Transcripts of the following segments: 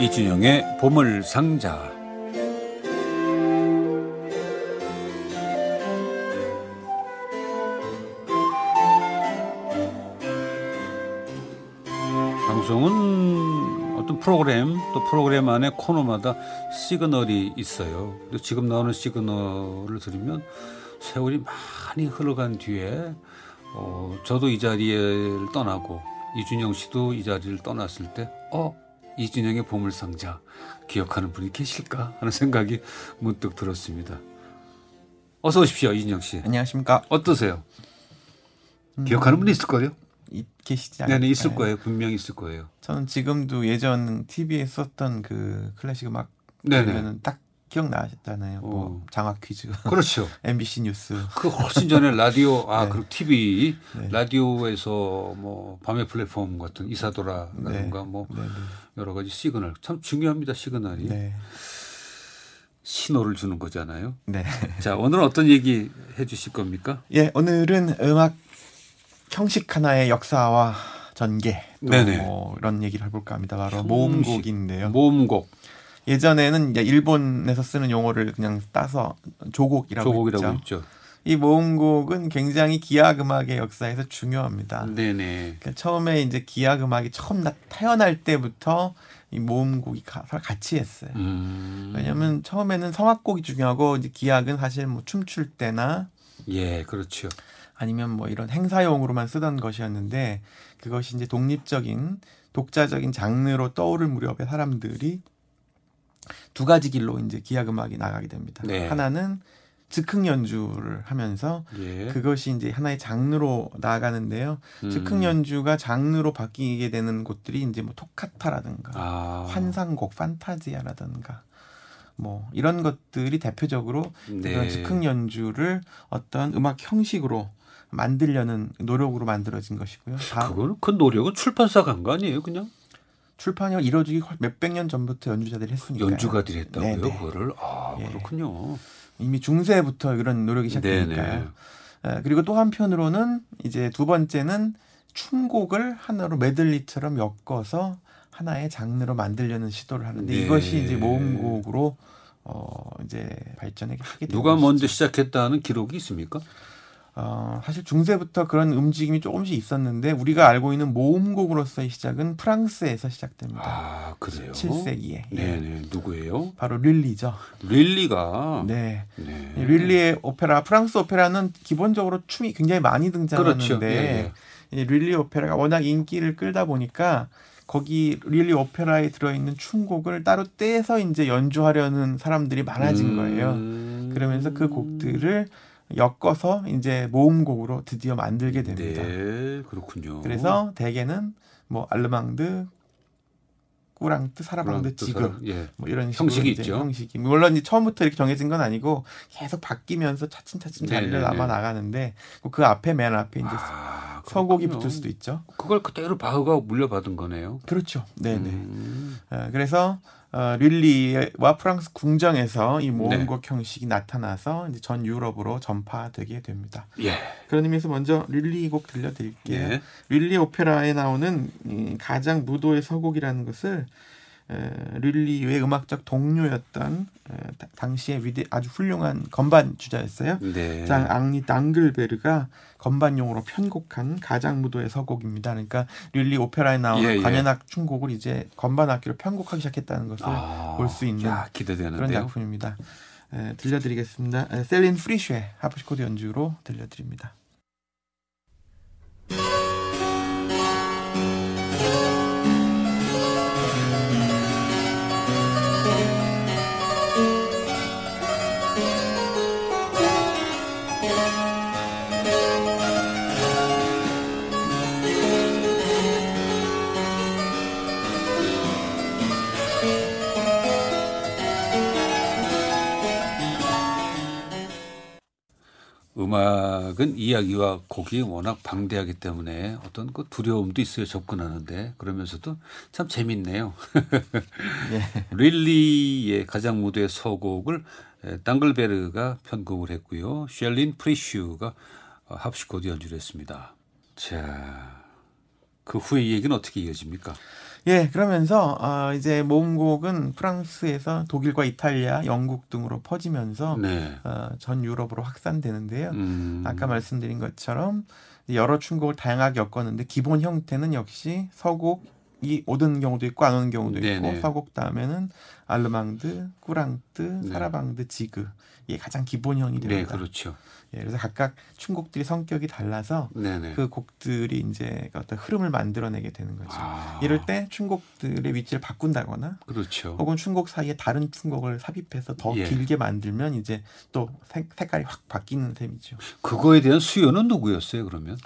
이준영의 보물상자 방송은 어떤 프로그램 또 프로그램 안에 코너마다 시그널이 있어요. 지금 나오는 시그널을 들으면 세월이 많이 흘러간 뒤에 어, 저도 이 자리를 떠나고 이준영 씨도 이 자리를 떠났을 때 어? 이준영의 보물상자 기억하는 분이 계실까 하는 생각이 문득 들었습니다. 어서 오십시오, 이준영 씨. 안녕하십니까. 어떠세요? 기억하는 분이 있을 거예요? 이, 계시지 않을까요? 네, 있을 거예요. 분명히 있을 거예요. 저는 지금도 예전 TV에 썼던 그 클래식 음악 네네. 들으면은 딱 기억나잖아요. 뭐 어. 장학 퀴즈, 그렇죠. MBC 뉴스. 그 훨씬 전에 라디오 아 네. 그리고 TV 네. 라디오에서 뭐 밤의 플랫폼 같은 이사도라라든가 뭐 네, 네. 여러 가지 시그널 참 중요합니다 시그널이 네. 신호를 주는 거잖아요. 네. 자 오늘은 어떤 얘기 해주실 겁니까? 예, 오늘은 음악 형식 하나의 역사와 전개 또 네네. 뭐 이런 얘기를 해볼까 합니다. 바로. 모음곡인데요. 모음곡 예전에는 이제 일본에서 쓰는 용어를 그냥 따서 조곡이라고 조곡이라고 했죠. 있죠. 이 모음곡은 굉장히 기악 음악의 역사에서 중요합니다. 네네. 그러니까 처음에 이제 기악 음악이 처음 나, 태어날 때부터 이 모음곡이 가, 같이 했어요. 음. 왜냐하면 처음에는 성악곡이 중요하고 이제 기악은 사실 뭐 춤출 때나 예 그렇죠. 아니면 뭐 이런 행사용으로만 쓰던 것이었는데 그것이 이제 독립적인 독자적인 장르로 떠오를 무렵에 사람들이 두 가지 길로 이제 기악 음악이 나가게 됩니다. 네. 하나는 즉흥 연주를 하면서 예. 그것이 이제 하나의 장르로 나아가는데요. 음. 즉흥 연주가 장르로 바뀌게 되는 곳들이 이제 뭐 토카타라든가 아. 환상곡, 판타지아라든가 뭐 이런 것들이 대표적으로 네. 이런 즉흥 연주를 어떤 음악 형식으로 만들려는 노력으로 만들어진 것이고요. 다 그거는 그 노력은 출판사가 한 거 아니에요 그냥 출판이 이루어지기 몇백 년 전부터 연주자들이 했으니까요. 연주가들이 했다고요 네네. 그거를 아 예. 그렇군요. 이미 중세부터 이런 노력이 시작되니까요. 네네. 에, 그리고 또 한편으로는 이제 두 번째는 춤곡을 하나로 메들리처럼 엮어서 하나의 장르로 만들려는 시도를 하는데 네. 이것이 이제 모음곡으로 어 이제 발전하게 하게 된 누가. 먼저 시작했다는 기록이 있습니까? 어 사실 중세부터 그런 움직임이 조금씩 있었는데 우리가 알고 있는 모음곡으로서의 시작은 프랑스에서 시작됩니다. 아 그래요. 7세기에 네네 누구예요? 바로 릴리죠. 릴리가. 네. 네. 이 릴리의 오페라, 프랑스 오페라는 기본적으로 춤이 굉장히 많이 등장하는데 그렇죠. 예, 이 릴리 오페라가 워낙 인기를 끌다 보니까 거기 릴리 오페라에 들어있는 춤곡을 따로 떼서 이제 연주하려는 사람들이 많아진 거예요. 음. 그러면서 그 곡들을 엮어서 이제 모음곡으로 드디어 만들게 됩니다. 네 그렇군요. 그래서 대개는 뭐 알르망드, 꾸랑트, 사라방드, 또 지그 사람- 예. 뭐 이런 형식이 있죠. 형식이 물론 이제 처음부터 이렇게 정해진 건 아니고 계속 바뀌면서 차츰차츰 자리를 네네네. 남아 나가는데 그 앞에 맨 앞에 이제 아, 서곡이 그렇군요. 붙을 수도 있죠. 그걸 그대로 바흐가 물려받은 거네요. 그렇죠. 네네. 음. 어, 그래서 어, 릴리와 프랑스 궁정에서 이 모음곡 네. 형식이 나타나서 이제 전 유럽으로 전파되게 됩니다. 예. 그런 의미에서 먼저 릴리 곡 들려드릴게요. 예. 륄리 오페라에 나오는 이 가장 무도의 서곡이라는 것을 에, 륄리의 음악적 동료였던 당시에 위대 아주 훌륭한 건반 주자였어요. 네. 장 앙리 당글베르가 건반용으로 편곡한 가장 무도의 서곡입니다. 그러니까 륄리 오페라에 나오는 예, 예. 관현악 춤곡을 이제 건반 악기로 편곡하기 시작했다는 것을 아, 볼수 있는 야, 그런. 작품입니다. 에, 들려드리겠습니다. 에, 셀린 프리쉐 하프시코드 연주로 들려드립니다. 음악은 이야기와 곡이 워낙 방대하기 때문에 어떤 그 두려움도 있어요 접근하는데 그러면서도 참 재밌네요. 예. 륄리의 가장 무도의 서곡을 에, 당글베르가 편곡을 했고요. 셀린 프리쉐가 어, 하프시코드 연주를 했습니다. 자, 그 후의 얘기는 어떻게 이어집니까? 예, 그러면서 어, 이제 모음곡은 프랑스에서 독일과 이탈리아, 영국 등으로 퍼지면서 네. 어, 전 유럽으로 확산되는데요. 음. 아까 말씀드린 것처럼 여러 춤곡을 다양하게 엮었는데 기본 형태는 역시 서곡 이 오는 경우도 있고 안 오는 경우도 있고 네네. 서곡 다음에는 알르망드, 꾸랑트, 네. 사라방드, 지그 이게 가장 기본형이 네, 됩니다. 그렇죠. 예, 그래서 각각 춤곡들이 성격이 달라서 네네. 그 곡들이 이제 어떤 흐름을 만들어내게 되는 거죠. 아, 이럴 때 춤곡들의 위치를 바꾼다거나 그렇죠. 혹은 춤곡 사이에 다른 춤곡을 삽입해서 더 예. 길게 만들면 이제 또 색, 색깔이 확 바뀌는 셈이죠. 그거에 대한 수요는 누구였어요, 그러면?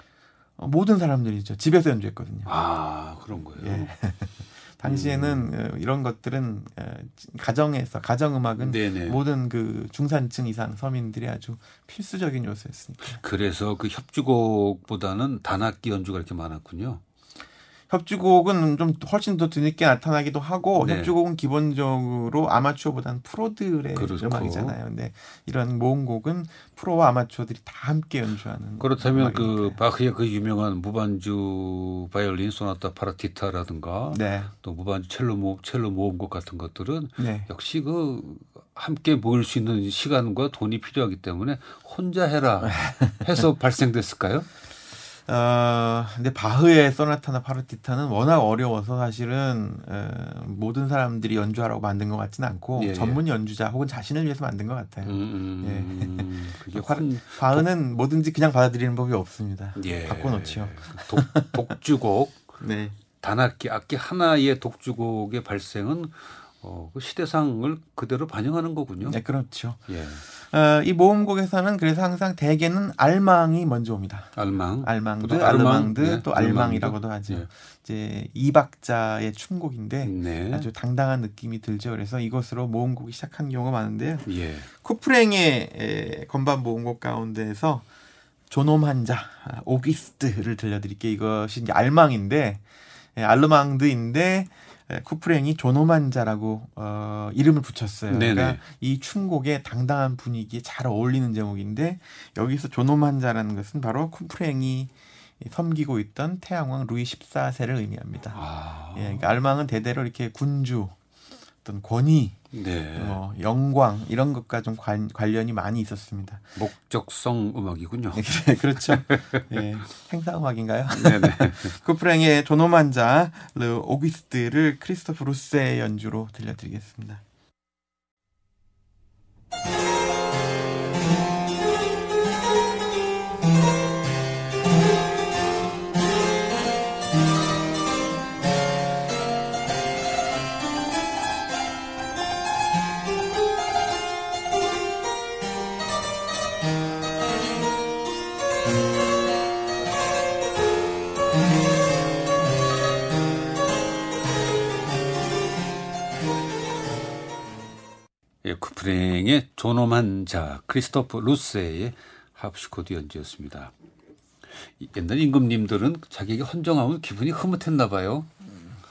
어, 모든 사람들이죠. 집에서 연주했거든요. 아, 그런 거예요. 예. 당시에는 어, 이런 것들은 어, 가정에서 가정 음악은 음. 네네. 모든 그 중산층 이상 서민들이 아주 필수적인 요소였으니까. 그래서 그 협주곡보다는 단악기 연주가 이렇게 많았군요. 협주곡은 좀 훨씬 더 뒤늦게 나타나기도 하고 네. 협주곡은 기본적으로 아마추어보다는 프로들의 그렇고. 음악이잖아요. 근데 이런 모음곡은 프로와 아마추어들이 다 함께 연주하는 그렇다면 그 음악이니까요. 바흐의 그 유명한 무반주 바이올린 소나타 파라티타라든가 네, 또 무반주 첼로 모 첼로 모음곡 같은 것들은 네, 역시 그 함께 모일 수 있는 시간과 돈이 필요하기 때문에 혼자 해라 해서 발생됐을까요? 어, 근데 바흐의 소나타나 파르티타는 워낙 어려워서 사실은 어, 모든 사람들이 연주하라고 만든 것 같지는 않고 예, 예. 전문 연주자 혹은 자신을 위해서 만든 것 같아요. 음, 음, 그게 파- 혼, 바흐는 뭐든지 그냥 받아들이는 법이 없습니다. 예, 바꿔놓지요. 독, 독주곡 네, 단악기 악기 하나의 독주곡의 발생은 어, 그 시대상을 그대로 반영하는 거군요. 네 그렇죠. 예, 어, 이 모음곡에서는 그래서 항상 대개는 알망이 먼저 옵니다. 알망, 알망드, 또 알망, 알르망드, 네, 또 알망드. 알망이라고도 하죠. 예. 이제 이박자의 춤곡인데 네, 아주 당당한 느낌이 들죠. 그래서 이것으로 모음곡이 시작한 경우가 많은데요. 예, 쿠프랭의 에, 건반 모음곡 가운데에서 한자 아, 오기스트를 들려드릴게요. 이것이 이제 알망인데 에, 알르망드인데 에, 쿠프랭이 존홈 한자라고 어, 이름을 붙였어요. 네네. 그러니까 이 춤곡의 당당한 분위기에 잘 어울리는 제목인데 여기서 존홈 한자라는 것은 바로 쿠프랭이 섬기고 있던 태양왕 루이 14세를 의미합니다. 아, 예, 그러니까 알망은 대대로 이렇게 군주 어떤 권위 네, 뭐 영광 이런 것과 좀 관, 관련이 많이 있었습니다. 목적성 음악이군요. 네, 그렇죠. 예, 행사 음악인가요? 네, 네. 쿠프랭의 조노만자 르 오기스트를 크리스토프 루세의 연주로 들려드리겠습니다. 예, 쿠프랭의 존엄한 자 크리스토프 루세의 하프시코드 연주였습니다. 이- 옛날 임금님들은 자기에게 헌정하면 기분이 흐뭇했나 봐요.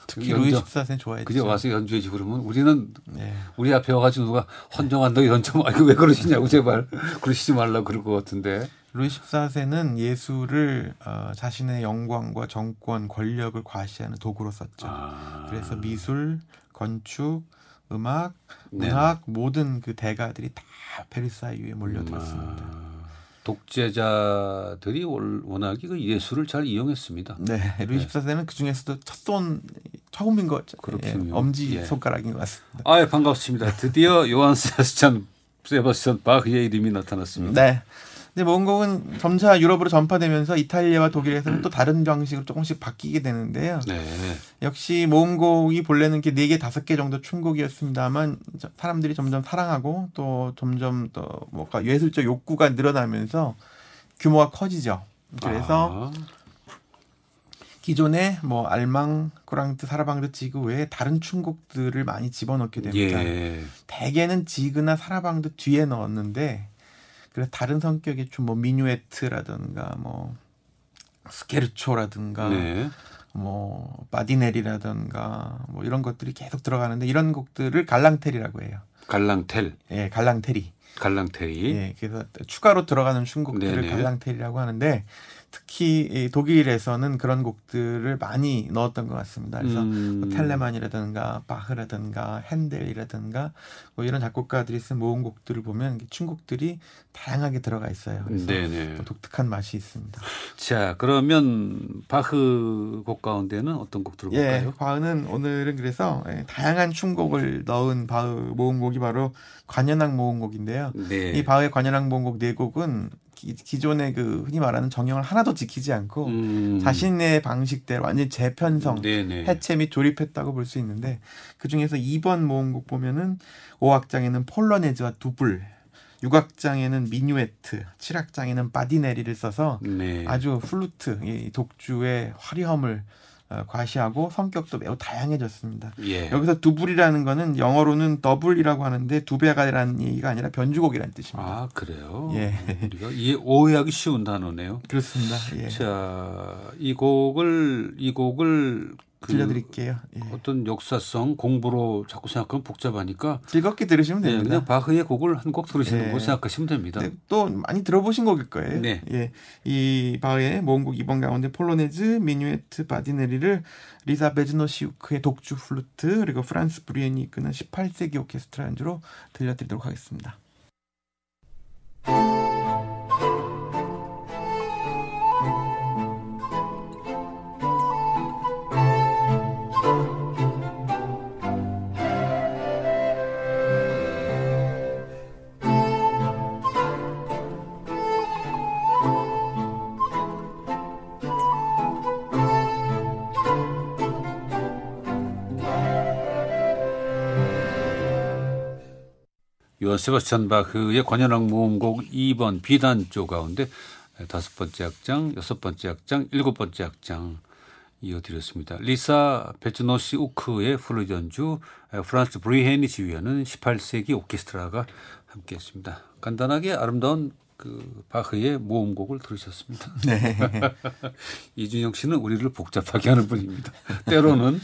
특히 루이 14세는 좋아했죠. 그저 와서 연주해지 그러면 우리는 네. 우리 앞에 와가지고 누가 헌정한다고 연주 아 이거 왜 그러시냐고 제발 그러시지 말라 그럴 것 같은데. 루이 14세는 예술을 어, 자신의 영광과 정권, 권력을 과시하는 도구로 썼죠. 아, 그래서 미술, 건축, 음악, 네. 문학 모든 그 대가들이 다 베르사유에 몰려들었습니다. 아, 독재자들이 월- 워낙에 그 예술을 잘 이용했습니다. 네, 루이 14세는 그 중에서도 첫손 처음인 것 그렇군요. 예, 엄지 예. 손가락인 것 같습니다. 아, 반갑습니다. 드디어 요한 세바스찬 세바스찬 바흐의 이름이 나타났습니다. 네. 근데 몽곡은 점차 유럽으로 전파되면서 이탈리아와 독일에서는 또 다른 방식으로 조금씩 바뀌게 되는데요. 네. 역시 모음곡이 본래는 이렇게 네 개, 다섯 개 정도 춤곡이었습니다만 저- 사람들이 점점 사랑하고 또 점점 또 뭔가 예술적 욕구가 늘어나면서 규모가 커지죠. 그래서 아, 기존에 뭐 알망, 꾸랑트, 사라방드, 지그 외에 다른 춤곡들을 많이 집어넣게 됩니다. 예. 대개는 지그나 사라방드 뒤에 넣었는데 그래서 다른 성격의 춤 뭐 미뉴에트라든가 뭐 스케르초라든가 네. 뭐 바디넬이라든가 뭐 이런 것들이 계속 들어가는데 이런 곡들을 갈랑테리라고 해요. 갈랑텔, 예, 갈랑테리. 갈랑테리. 예, 그래서 추가로 들어가는 춤곡들을 네네. 갈랑테리라고 하는데 특히 이 독일에서는 그런 곡들을 많이 넣었던 것 같습니다. 그래서 음. 뭐 텔레만이라든가 바흐라든가 핸델이라든가 뭐 이런 작곡가들이 쓴 모음곡들을 보면 춤곡들이 다양하게 들어가 있어요. 그래서 네네. 또 독특한 맛이 있습니다. 자, 그러면 바흐 곡 가운데는 어떤 곡 예, 들어볼까요? 바흐는 오늘은 그래서 예, 다양한 춤곡을 넣은 바흐 모음곡이 바로 관현악 모음곡인데요. 네. 이 바흐의 관현악 모음곡 네 곡은 기, 기존의 그 흔히 말하는 정형을 하나도 지키지 않고 음. 자신의 방식대로 완전 히 재편성, 네네. 해체 및 조립했다고 볼 수 있는데 그 중에서 2번 모음곡 보면은 5악장에는 폴로네즈와 두불, 6악장에는 미뉴에트, 7악장에는 badinerie를 써서 네. 아주 플루트, 이 독주의 화려함을 어, 과시하고 성격도 매우 다양해졌습니다. 예. 여기서 double이라는 거는 영어로는 더블이라고 하는데 두 배가라는 얘기가 아니라 변주곡이라는 뜻입니다. 아, 그래요? 예. 우리가 이해, 오해하기 쉬운 단어네요. 그렇습니다. 예. 자, 이 곡을, 이 곡을 그 들려드릴게요. 예. 어떤 역사성 공부로 자꾸 생각하면 복잡하니까 즐겁게 들으시면 네, 됩니다. 그냥 바흐의 곡을 한 곡 들으시는 예. 거 생각하시면 됩니다. 네, 또 많이 들어보신 곡일 거예요. 네. 예, 이 바흐의 모음곡 2번 가운데 폴로네즈, 미뉴에트, badinerie를 리사 베즈노시우크의 독주 플루트 그리고 프란스 브뤼헨이 이끄는 18세기 오케스트라 연주로 들려드리도록 하겠습니다. 요한 세바스찬 바흐의 관현악 모음곡 2번 B단조 가운데 다섯 번째 악장, 여섯 번째 악장, 일곱 번째 악장 이어드렸습니다. 리사 베즈노시우크의 플루트 연주, 프란스 브뤼헨이 지휘하는 18세기 오케스트라가 함께했습니다. 간단하게 아름다운 그 바흐의 모음곡을 들으셨습니다. 네. 이준형 씨는 우리를 복잡하게 하는 분입니다. 때로는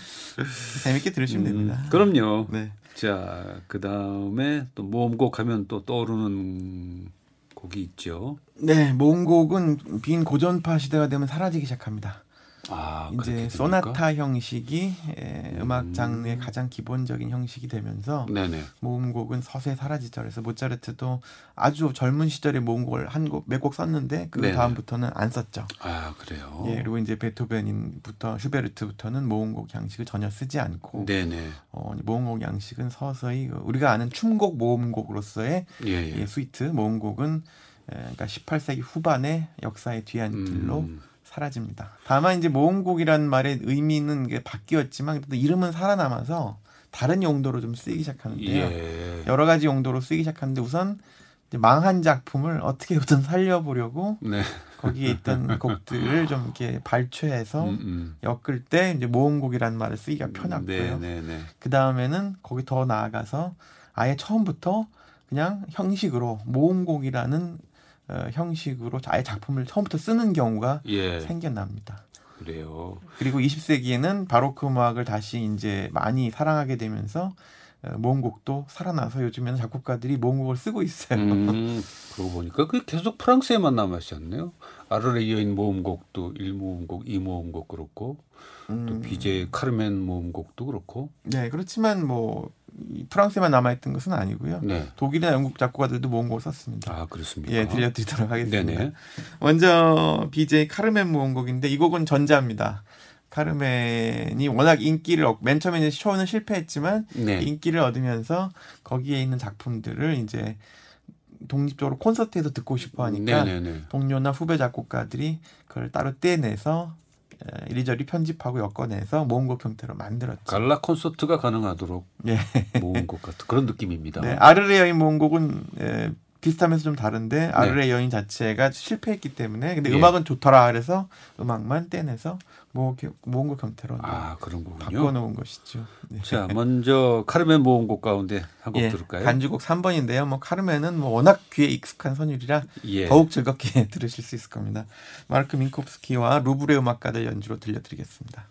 재밌게 들으시면 됩니다. 음, 그럼요. 네. 자, 그 다음에 또 모음곡 하면 또 떠오르는 곡이 있죠. 네, 모음곡은 빈 고전파 시대가 되면 사라지기 시작합니다. 아, 이제 소나타 형식이 에, 음. 음악 장르의 가장 기본적인 형식이 되면서 네네. 모음곡은 서서히 사라지죠. 그래서 모차르트도 아주 젊은 시절에 모음곡을 한곡 몇 곡 썼는데 그. 다음부터는 안 썼죠. 아, 그래요. 예, 그리고 이제 베토벤부터 슈베르트부터는 모음곡 양식을 전혀 쓰지 않고 네네. 어, 모음곡 양식은 서서히 그 우리가 아는 춤곡 모음곡으로서의 예, 예. 예, 스위트 모음곡은 에, 그러니까 18세기 후반의 역사의 뒤안길로 음, 사라집니다. 다만 이제 모음곡이라는 말의 의미는 바뀌었지만 그래도 이름은 살아남아서 다른 용도로 좀 쓰이기 시작하는데요. 예. 여러 가지 용도로 쓰이기 시작하는데 우선 망한 작품을 어떻게든 살려보려고 네. 거기에 있던 곡들을 좀 이렇게 발췌해서 음, 음. 엮을 때 이제 모음곡이라는 말을 쓰기가 편하고요. 네네네. 그 다음에는 거기 더 나아가서 아예 처음부터 그냥 형식으로 모음곡이라는 어, 형식으로 아예 작품을 처음부터 쓰는 경우가 예. 생겨납니다. 그래요. 그리고 20세기에는 바로크 음악을 다시 이제 많이 사랑하게 되면서 어, 모음곡도 살아나서 요즘에는 작곡가들이 모음곡을 쓰고 있어요. 음, 그러고 보니까 그 계속 프랑스에만 남아있지 않네요. 아르레 여인 모음곡도 1모음곡, 2모음곡 그렇고 또 음, 비제 카르멘 모음곡도 그렇고. 네, 그렇지만 뭐이 프랑스에만 남아있던 것은 아니고요. 네. 독일이나 영국 작곡가들도 모음곡을 썼습니다. 아, 그렇습니까? 예, 들려드리도록 하겠습니다. 네네. 먼저 BJ 카르멘 모음곡인데 이 곡은 전자입니다. 카르멘이 워낙 인기를 얻, 맨 처음에 쇼는 실패했지만 네. 인기를 얻으면서 거기에 있는 작품들을 이제 독립적으로 콘서트에서 듣고 싶어 하니까 네네네. 동료나 후배 작곡가들이 그걸 따로 떼내서 에, 이리저리 편집하고 엮어내서 모음곡 형태로 만들었죠. 갈라 콘서트가 가능하도록 예. 모은 것 같은 그런 느낌입니다. 네, 아르레 여인 모음곡은 에, 비슷하면서 좀 다른데 아르레 여인 자체가 실패했기 때문에 근데 네. 예. 음악은 좋더라 그래서 음악만 떼내서 모, 모음곡 형태로 이제 아 그런 거군요. 바꿔놓은 것이죠. 네. 자 먼저 카르멘 모음곡 가운데 한곡 예, 들을까요? 간주곡 3번인데요. 뭐 카르멘은 뭐 워낙 귀에 익숙한 선율이라 예. 더욱 즐겁게 들으실 수 있을 겁니다. 마르크 민코프스키와 루브레 음악가들 연주로 들려드리겠습니다.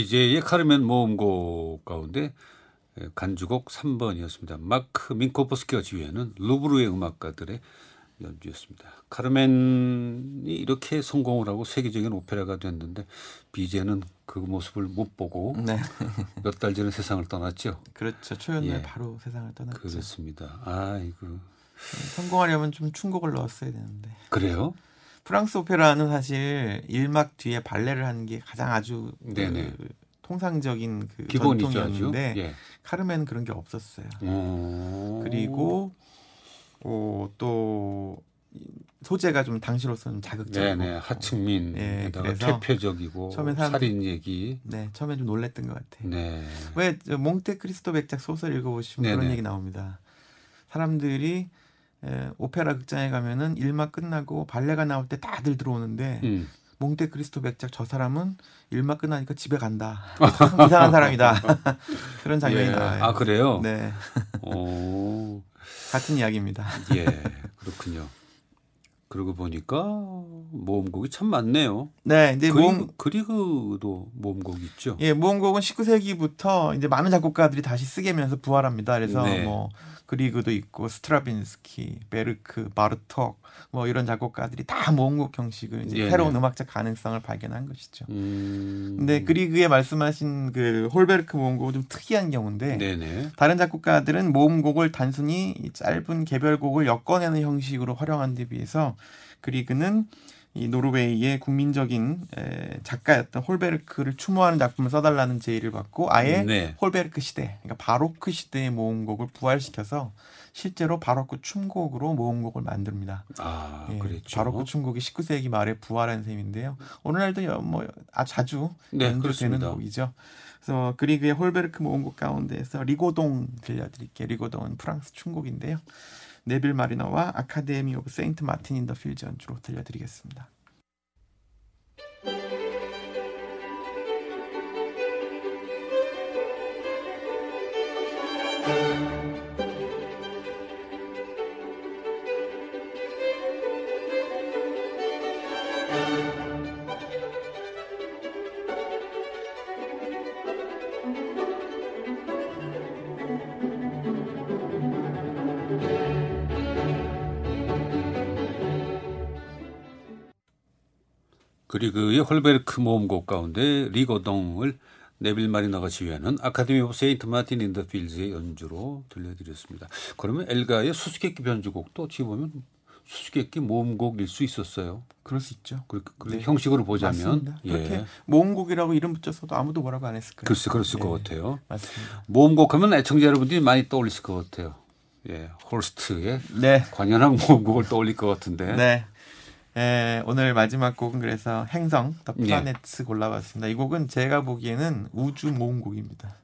BJ의 카르멘 모음곡 가운데 예, 간주곡 3번이었습니다. 마크 민코프스키와 지휘하는 루브르의 음악가들의 연주였습니다. 카르멘이 이렇게 성공을 하고 세계적인 오페라가 됐는데 비제는 그 모습을 못 보고 네. 몇 달 전에 세상을 떠났죠. 그렇죠. 초연날 예. 바로 세상을 떠났죠. 그렇습니다. 아이고 성공하려면 좀 춘곡을 넣었어야 되는데. 그래요? 프랑스 오페라는 사실 1막 뒤에 발레를 하는 게 가장 아주 그 네네. 통상적인 그 기본이죠. 전통이었는데 예. 카르멘은 그런 게 없었어요. 오. 그리고 어, 또 소재가 좀 당시로서는 자극적이고 네네 하층민에다가 예, 그래서 퇴폐적이고 처음에 사람들이- 살인 얘기. 네, 처음에 좀 놀랬던 것 같아요. 네. 왜저 몽테크리스토 백작 소설 읽어보시면 그런 네네. 얘기 나옵니다. 사람들이 에, 오페라 극장에 가면은 일막 끝나고 발레가 나올 때 다들 들어오는데 음. 몽테크리스토 백작 저 사람은 일막 끝나니까 집에 간다. 이상한 사람이다. 그런 장면이 예. 나와요. 아 그래요? 네, 오. 같은 이야기입니다. 예. 그렇군요. 그러고 보니까 모음곡이 참 많네요. 네, 이제 그리, 모음 그리그도 모음곡 있죠. 예, 모음곡은 19세기부터 이제 많은 작곡가들이 다시 쓰게 되면서 부활합니다. 그래서 네. 뭐 그리그도 있고 스트라빈스키, 베르크, 바르톡 뭐 이런 작곡가들이 다 모음곡 형식을 이제 네네. 새로운 음악적 가능성을 발견한 것이죠. 음. 근데 그리그의 말씀하신 그 홀베르크 모음곡은 좀 특이한 경우인데 네네. 다른 작곡가들은 모음곡을 단순히 이 짧은 개별곡을 엮어내는 형식으로 활용한 데 비해서 그리그는 이 노르웨이의 국민적인 에, 작가였던 홀베르크를 추모하는 작품을 써달라는 제의를 받고 아예 네. 홀베르크 시대, 그러니까 바로크 시대의 모음곡을 부활시켜서 실제로 바로크 춤곡으로 모음곡을 만듭니다. 아 예, 그랬죠. 바로크 춤곡이 19세기 말에 부활한 셈인데요. 오늘날도 여- 뭐 아, 자주 네, 연주되는 그렇습니다. 곡이죠. 그래서 그리그의 홀베르크 모음곡 가운데에서 리고동 들려드릴게요. 리고동은 프랑스 춤곡인데요. 네빌 마리너와 아카데미 오브 세인트 마틴 인더 필즈 연주로 들려드리겠습니다. 그리그의 홀베르크 모음곡 가운데 리고동을 네빌 마리너가 지휘하는 아카데미 오브 세인트 마틴 인 더 필즈의 연주로 들려드렸습니다. 그러면 엘가의 수수께끼 변주곡도 어찌 보면 수수께끼 모음곡일 수 있었어요. 그럴 수 있죠. 그, 그 네. 형식으로 보자면 맞습니다. 예. 그렇게 모음곡이라고 이름 붙였어도 아무도 뭐라고 안 했을 거예요. 글쎄 그랬을 예, 것 같아요. 맞습니다. 모음곡 하면 애청자 여러분들이 많이 떠올리실 것 같아요. 예, 홀스트의 네. 관현악 모음곡을 떠올릴 것 같은데. 네. 에, 오늘 마지막 곡은 그래서 행성 The 예. Planets 골라봤습니다. 이 곡은 제가 보기에는 우주 모음곡입니다.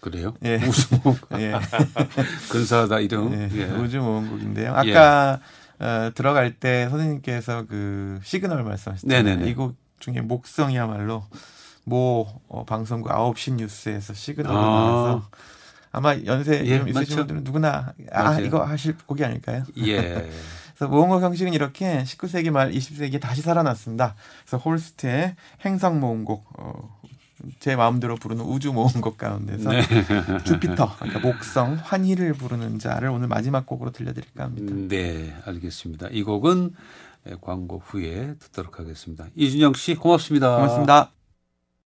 그래요? 예. 무슨 뭐 예. 근사하다 이름. 예, 예. 우주 모음곡인데요. 아까 어, 들어갈 때 선생님께서 그 시그널 말씀하셨잖아요. 네네네. 이 곡 중에 목성이야말로 모 어, 방송국 9시 뉴스에서 시그널이 아. 나와서 아마 연세 예, 좀 있으신 맞죠. 분들은 누구나 아 맞아요. 이거 하실 곡이 아닐까요? 예. 그래서 모음곡 형식은 이렇게 19세기 말 20세기에 다시 살아났습니다. 그래서 홀스트의 행성 모음곡 어, 제 마음대로 부르는 우주 모음곡 가운데서 네. 주피터, 그러니까 목성, 환희를 부르는 자를 오늘 마지막 곡으로 들려드릴까 합니다. 네, 알겠습니다. 이 곡은 광고 후에 듣도록 하겠습니다. 이준영 씨 고맙습니다. 고맙습니다.